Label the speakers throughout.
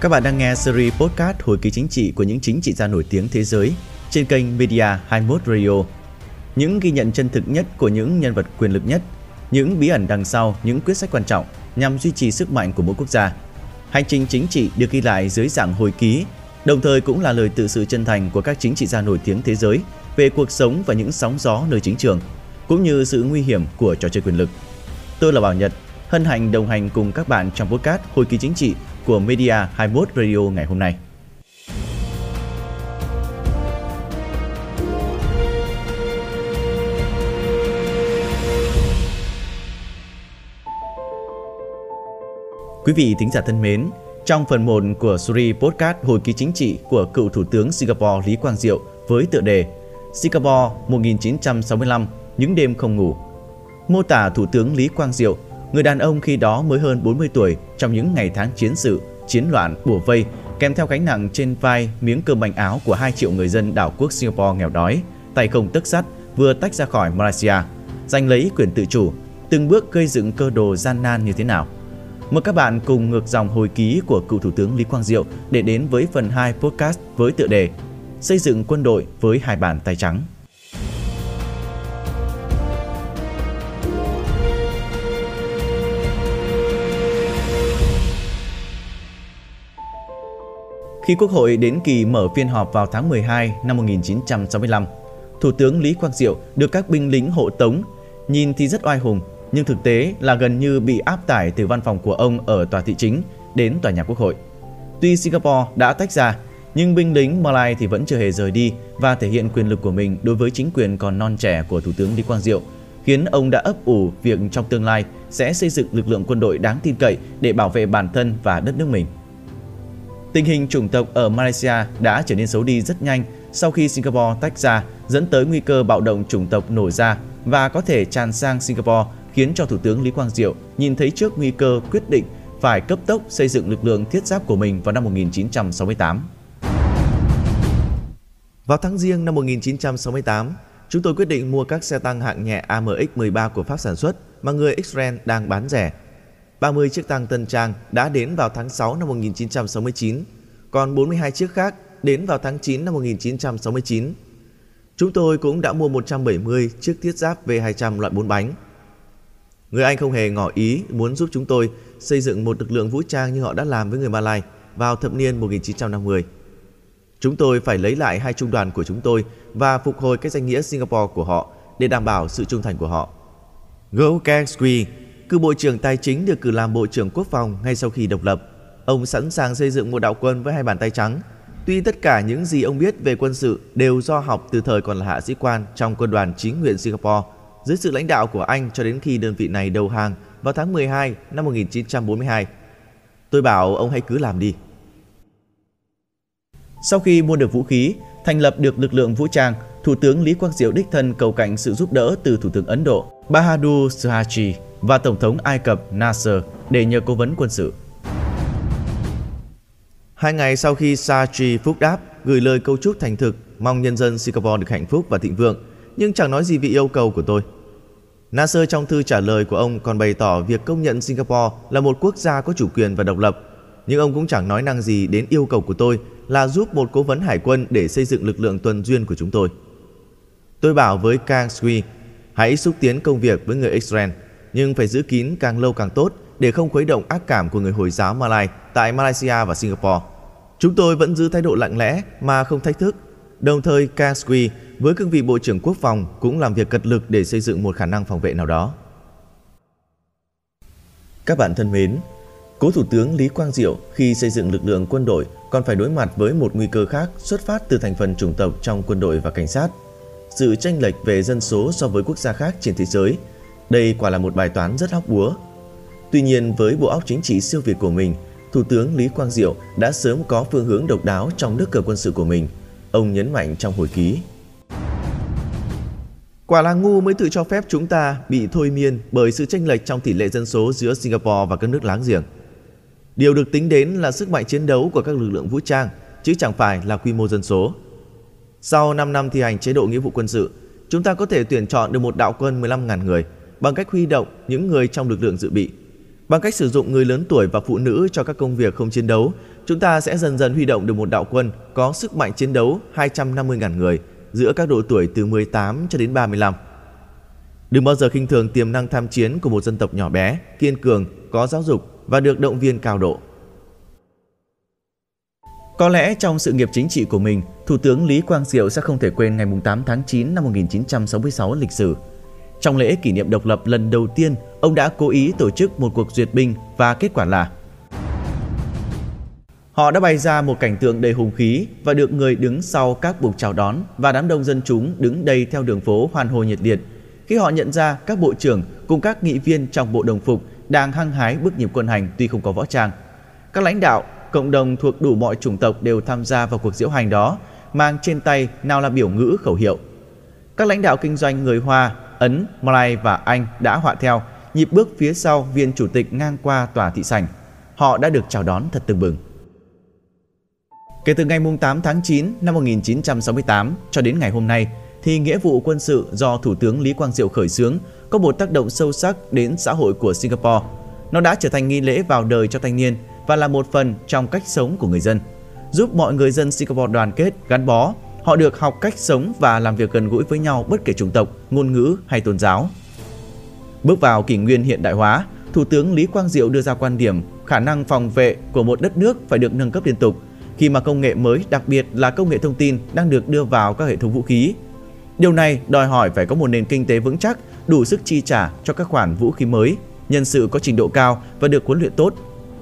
Speaker 1: Các bạn đang nghe series podcast hồi ký chính trị của những chính trị gia nổi tiếng thế giới trên kênh Media 21 Radio. Những ghi nhận chân thực nhất của những nhân vật quyền lực nhất, những bí ẩn đằng sau những quyết sách quan trọng nhằm duy trì sức mạnh của mỗi quốc gia. Hành trình chính trị được ghi lại dưới dạng hồi ký, đồng thời cũng là lời tự sự chân thành của các chính trị gia nổi tiếng thế giới về cuộc sống và những sóng gió nơi chính trường, cũng như sự nguy hiểm của trò chơi quyền lực. Tôi là Bảo Nhật, hân hạnh đồng hành cùng các bạn trong podcast hồi ký chính trị của Media 21 Radio ngày hôm nay. Quý vị thính giả thân mến, trong phần 1 của series podcast hồi ký chính trị của cựu Thủ tướng Singapore Lý Quang Diệu với tựa đề Singapore 1965 những đêm không ngủ. Mô tả Thủ tướng Lý Quang Diệu, người đàn ông khi đó mới hơn 40 tuổi trong những ngày tháng chiến sự, chiến loạn, bùa vây, kèm theo gánh nặng trên vai miếng cơm bánh áo của 2 triệu người dân đảo quốc Singapore nghèo đói, tay không tấc sắt vừa tách ra khỏi Malaysia, giành lấy quyền tự chủ, từng bước gây dựng cơ đồ gian nan như thế nào. Mời các bạn cùng ngược dòng hồi ký của cựu Thủ tướng Lý Quang Diệu để đến với phần 2 podcast với tựa đề Xây dựng quân đội với hai bàn tay trắng. Khi Quốc hội đến kỳ mở phiên họp vào tháng 12 năm 1965, Thủ tướng Lý Quang Diệu được các binh lính hộ tống, nhìn thì rất oai hùng, nhưng thực tế là gần như bị áp tải từ văn phòng của ông ở tòa thị chính đến tòa nhà Quốc hội. Tuy Singapore đã tách ra, nhưng binh lính Malay thì vẫn chưa hề rời đi và thể hiện quyền lực của mình đối với chính quyền còn non trẻ của Thủ tướng Lý Quang Diệu, khiến ông đã ấp ủ việc trong tương lai sẽ xây dựng lực lượng quân đội đáng tin cậy để bảo vệ bản thân và đất nước mình. Tình hình chủng tộc ở Malaysia đã trở nên xấu đi rất nhanh sau khi Singapore tách ra, dẫn tới nguy cơ bạo động chủng tộc nổi ra và có thể tràn sang Singapore, khiến cho Thủ tướng Lý Quang Diệu nhìn thấy trước nguy cơ quyết định phải cấp tốc xây dựng lực lượng thiết giáp của mình vào năm 1968. Vào tháng riêng năm 1968, chúng tôi quyết định mua các xe tăng hạng nhẹ AMX-13 của Pháp sản xuất mà người Israel đang bán rẻ 30 chiếc tăng tân trang đã đến vào tháng 6 năm 1969, còn 42 chiếc khác đến vào tháng 9 năm 1969. Chúng tôi cũng đã mua 170 chiếc thiết giáp V200 loại 4 bánh. Người Anh không hề ngỏ ý muốn giúp chúng tôi xây dựng một lực lượng vũ trang như họ đã làm với người Malay vào thập niên 1950. Chúng tôi phải lấy lại hai trung đoàn của chúng tôi và phục hồi cái danh nghĩa Singapore của họ để đảm bảo sự trung thành của họ. Go squee cựu Bộ trưởng Tài chính được cử làm Bộ trưởng Quốc phòng ngay sau khi độc lập. Ông sẵn sàng xây dựng một đạo quân với hai bàn tay trắng. Tuy tất cả những gì ông biết về quân sự đều do học từ thời còn là hạ sĩ quan trong quân đoàn chính nguyện Singapore dưới sự lãnh đạo của anh cho đến khi đơn vị này đầu hàng vào tháng 12 năm 1942. Tôi bảo ông hãy cứ làm đi. Sau khi mua được vũ khí, thành lập được lực lượng vũ trang, Thủ tướng Lý Quang Diệu đích thân cầu cạnh sự giúp đỡ từ Thủ tướng Ấn Độ Bahadur Suhachi và Tổng thống Ai Cập Nasser để nhờ cố vấn quân sự. Hai ngày sau khi Suhachi phúc đáp gửi lời câu chúc thành thực mong nhân dân Singapore được hạnh phúc và thịnh vượng, nhưng chẳng nói gì về yêu cầu của tôi. Nasser trong thư trả lời của ông còn bày tỏ việc công nhận Singapore là một quốc gia có chủ quyền và độc lập, nhưng ông cũng chẳng nói năng gì đến yêu cầu của tôi là giúp một cố vấn hải quân để xây dựng lực lượng tuần duyên của chúng tôi. Tôi bảo với Kang Sui, hãy xúc tiến công việc với người Israel, nhưng phải giữ kín càng lâu càng tốt để không khuấy động ác cảm của người Hồi giáo Malay tại Malaysia và Singapore. Chúng tôi vẫn giữ thái độ lặng lẽ mà không thách thức. Đồng thời, Kang Sui với cương vị Bộ trưởng Quốc phòng cũng làm việc cật lực để xây dựng một khả năng phòng vệ nào đó. Các bạn thân mến, Cố Thủ tướng Lý Quang Diệu khi xây dựng lực lượng quân đội còn phải đối mặt với một nguy cơ khác xuất phát từ thành phần chủng tộc trong quân đội và cảnh sát – sự tranh lệch về dân số so với quốc gia khác trên thế giới. Đây quả là một bài toán rất hóc búa. Tuy nhiên với bộ óc chính trị siêu việt của mình, Thủ tướng Lý Quang Diệu đã sớm có phương hướng độc đáo trong nước cờ quân sự của mình. Ông nhấn mạnh trong hồi ký. Quả là ngu mới tự cho phép chúng ta bị thôi miên bởi sự tranh lệch trong tỷ lệ dân số giữa Singapore và các nước láng giềng. Điều được tính đến là sức mạnh chiến đấu của các lực lượng vũ trang, chứ chẳng phải là quy mô dân số. Sau 5 năm thi hành chế độ nghĩa vụ quân sự, chúng ta có thể tuyển chọn được một đạo quân 15.000 người bằng cách huy động những người trong lực lượng dự bị. Bằng cách sử dụng người lớn tuổi và phụ nữ cho các công việc không chiến đấu, chúng ta sẽ dần dần huy động được một đạo quân có sức mạnh chiến đấu 250.000 người giữa các độ tuổi từ 18 cho đến 35. Đừng bao giờ khinh thường tiềm năng tham chiến của một dân tộc nhỏ bé, kiên cường, có giáo dục và được động viên cao độ. Có lẽ trong sự nghiệp chính trị của mình, Thủ tướng Lý Quang Diệu sẽ không thể quên ngày 8 tháng 9 năm 1966 lịch sử. Trong lễ kỷ niệm độc lập lần đầu tiên, ông đã cố ý tổ chức một cuộc duyệt binh và kết quả là Họ đã bày ra một cảnh tượng đầy hùng khí và được người đứng sau các bục chào đón và đám đông dân chúng đứng đầy theo đường phố hoan hô nhiệt liệt khi họ nhận ra các bộ trưởng cùng các nghị viên trong bộ đồng phục đang hăng hái bước nhịp quân hành tuy không có võ trang. Các lãnh đạo, cộng đồng thuộc đủ mọi chủng tộc đều tham gia vào cuộc diễu hành đó, mang trên tay nào là biểu ngữ khẩu hiệu. Các lãnh đạo kinh doanh người Hoa, Ấn, Malay và Anh đã họa theo, nhịp bước phía sau viên chủ tịch ngang qua tòa thị sảnh. Họ đã được chào đón thật tưng bừng. Kể từ ngày 8 tháng 9 năm 1968 cho đến ngày hôm nay, thì nghĩa vụ quân sự do Thủ tướng Lý Quang Diệu khởi xướng có một tác động sâu sắc đến xã hội của Singapore. Nó đã trở thành nghi lễ vào đời cho thanh niên và là một phần trong cách sống của người dân, giúp mọi người dân Singapore đoàn kết, gắn bó. Họ được học cách sống và làm việc gần gũi với nhau bất kể chủng tộc, ngôn ngữ hay tôn giáo. Bước vào kỷ nguyên hiện đại hóa, Thủ tướng Lý Quang Diệu đưa ra quan điểm khả năng phòng vệ của một đất nước phải được nâng cấp liên tục khi mà công nghệ mới, đặc biệt là công nghệ thông tin đang được đưa vào các hệ thống vũ khí. Điều này đòi hỏi phải có một nền kinh tế vững chắc, đủ sức chi trả cho các khoản vũ khí mới, nhân sự có trình độ cao và được huấn luyện tốt.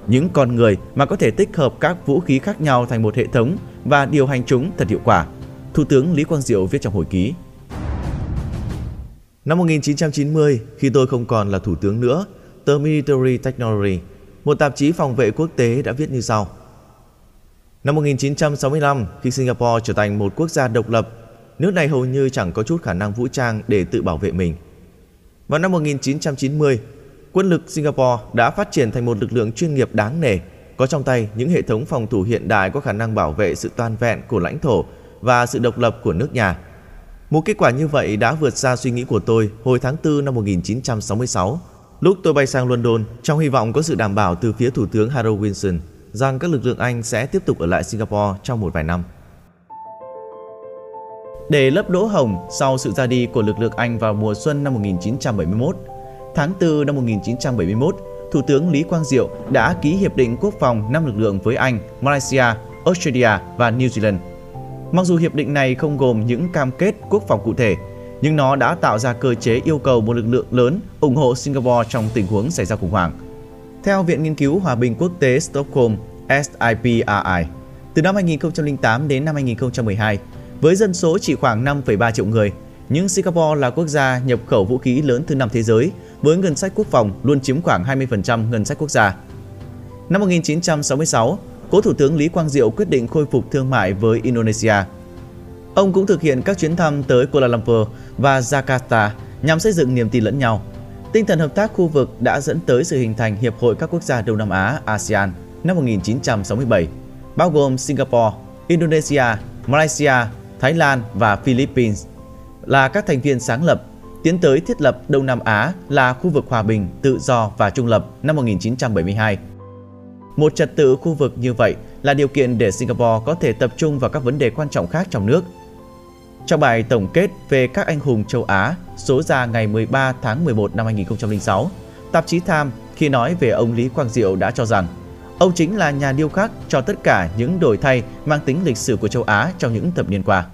Speaker 1: Những con người mà có thể tích hợp các vũ khí khác nhau thành một hệ thống và điều hành chúng thật hiệu quả. Thủ tướng Lý Quang Diệu viết trong hồi ký. Năm 1990, khi tôi không còn là thủ tướng nữa, tờ Military Technology, một tạp chí phòng vệ quốc tế đã viết như sau. Năm 1965, khi Singapore trở thành một quốc gia độc lập, nước này hầu như chẳng có chút khả năng vũ trang để tự bảo vệ mình. Vào năm 1990, quân lực Singapore đã phát triển thành một lực lượng chuyên nghiệp đáng nể, có trong tay những hệ thống phòng thủ hiện đại có khả năng bảo vệ sự toàn vẹn của lãnh thổ và sự độc lập của nước nhà. Một kết quả như vậy đã vượt xa suy nghĩ của tôi hồi tháng 4 năm 1966, lúc tôi bay sang London trong hy vọng có sự đảm bảo từ phía Thủ tướng Harold Wilson rằng các lực lượng Anh sẽ tiếp tục ở lại Singapore trong một vài năm. Để lấp lỗ hồng sau sự ra đi của lực lượng Anh vào mùa xuân năm 1971, tháng 4 năm 1971, Thủ tướng Lý Quang Diệu đã ký hiệp định quốc phòng năm lực lượng với Anh, Malaysia, Australia và New Zealand. Mặc dù hiệp định này không gồm những cam kết quốc phòng cụ thể, nhưng nó đã tạo ra cơ chế yêu cầu một lực lượng lớn ủng hộ Singapore trong tình huống xảy ra khủng hoảng. Theo Viện Nghiên cứu Hòa bình Quốc tế Stockholm SIPRI, từ năm 2008 đến năm 2012, với dân số chỉ khoảng 5,3 triệu người, nhưng Singapore là quốc gia nhập khẩu vũ khí lớn thứ năm thế giới, với ngân sách quốc phòng luôn chiếm khoảng 20% ngân sách quốc gia. Năm 1966, Cố Thủ tướng Lý Quang Diệu quyết định khôi phục thương mại với Indonesia. Ông cũng thực hiện các chuyến thăm tới Kuala Lumpur và Jakarta nhằm xây dựng niềm tin lẫn nhau. Tinh thần hợp tác khu vực đã dẫn tới sự hình thành Hiệp hội các quốc gia Đông Nam Á ASEAN năm 1967, bao gồm Singapore, Indonesia, Malaysia, Thái Lan và Philippines là các thành viên sáng lập, tiến tới thiết lập Đông Nam Á là khu vực hòa bình, tự do và trung lập năm 1972. Một trật tự khu vực như vậy là điều kiện để Singapore có thể tập trung vào các vấn đề quan trọng khác trong nước. Trong bài tổng kết về các anh hùng châu Á số ra ngày 13 tháng 11 năm 2006, tạp chí Time khi nói về ông Lý Quang Diệu đã cho rằng ông chính là nhà điêu khắc cho tất cả những đổi thay mang tính lịch sử của châu Á trong những thập niên qua.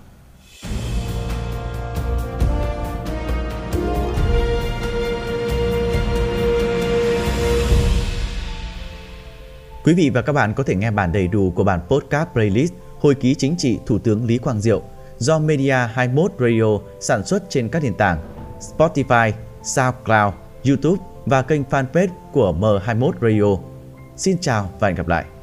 Speaker 1: Quý vị và các bạn có thể nghe bản đầy đủ của bản podcast playlist Hồi ký chính trị Thủ tướng Lý Quang Diệu do Media 21 Radio sản xuất trên các nền tảng Spotify, SoundCloud, YouTube và kênh fanpage của M21 Radio. Xin chào và hẹn gặp lại!